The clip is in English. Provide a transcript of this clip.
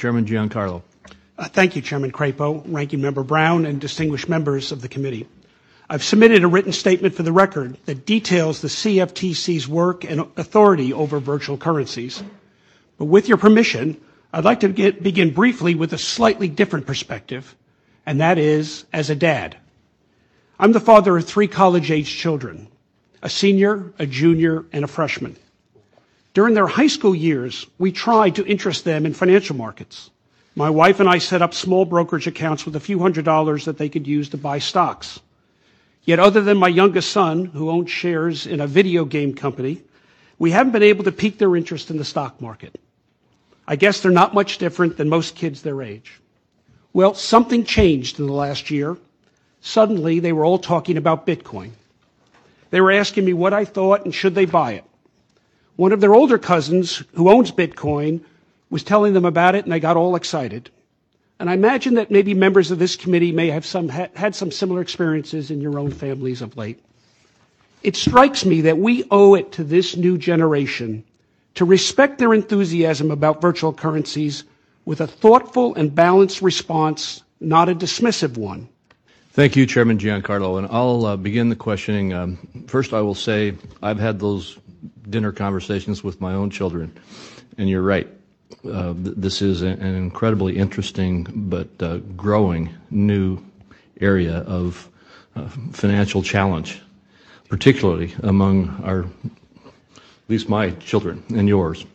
Chairman Giancarlo. Uh, thank you, Chairman Crapo, Ranking Member Brown, and distinguished members of the committee. I've submitted a written statement for the record that details the CFTC's work and authority over virtual currencies. But with your permission, I'd like to get, begin briefly with a slightly different perspective, and that is as a dad. I'm the father of three college-age children, a senior, a junior, and a freshman. During their high school years, we tried to interest them in financial markets. My wife and I set up small brokerage accounts with a few hundred dollars that they could use to buy stocks. Yet other than my youngest son, who owns shares in a video game company, we haven't been able to pique their interest in the stock market. I guess they're not much different than most kids their age. Well, something changed in the last year. Suddenly, they were all talking about Bitcoin. They were asking me what I thought and should they buy it. One of their older cousins, who owns Bitcoin, was telling them about it and they got all excited. And I imagine that maybe members of this committee may have some, had some similar experiences in your own families of late. It strikes me that we owe it to this new generation to respect their enthusiasm about virtual currencies with a thoughtful and balanced response, not a dismissive one. Thank you, Chairman Giancarlo. And I'll uh, begin the questioning. Um, first, I will say I've had those dinner conversations with my own children, and you're right uh, this is an incredibly interesting but uh, growing new area of uh, financial challenge, particularly among our, at least my children and yours.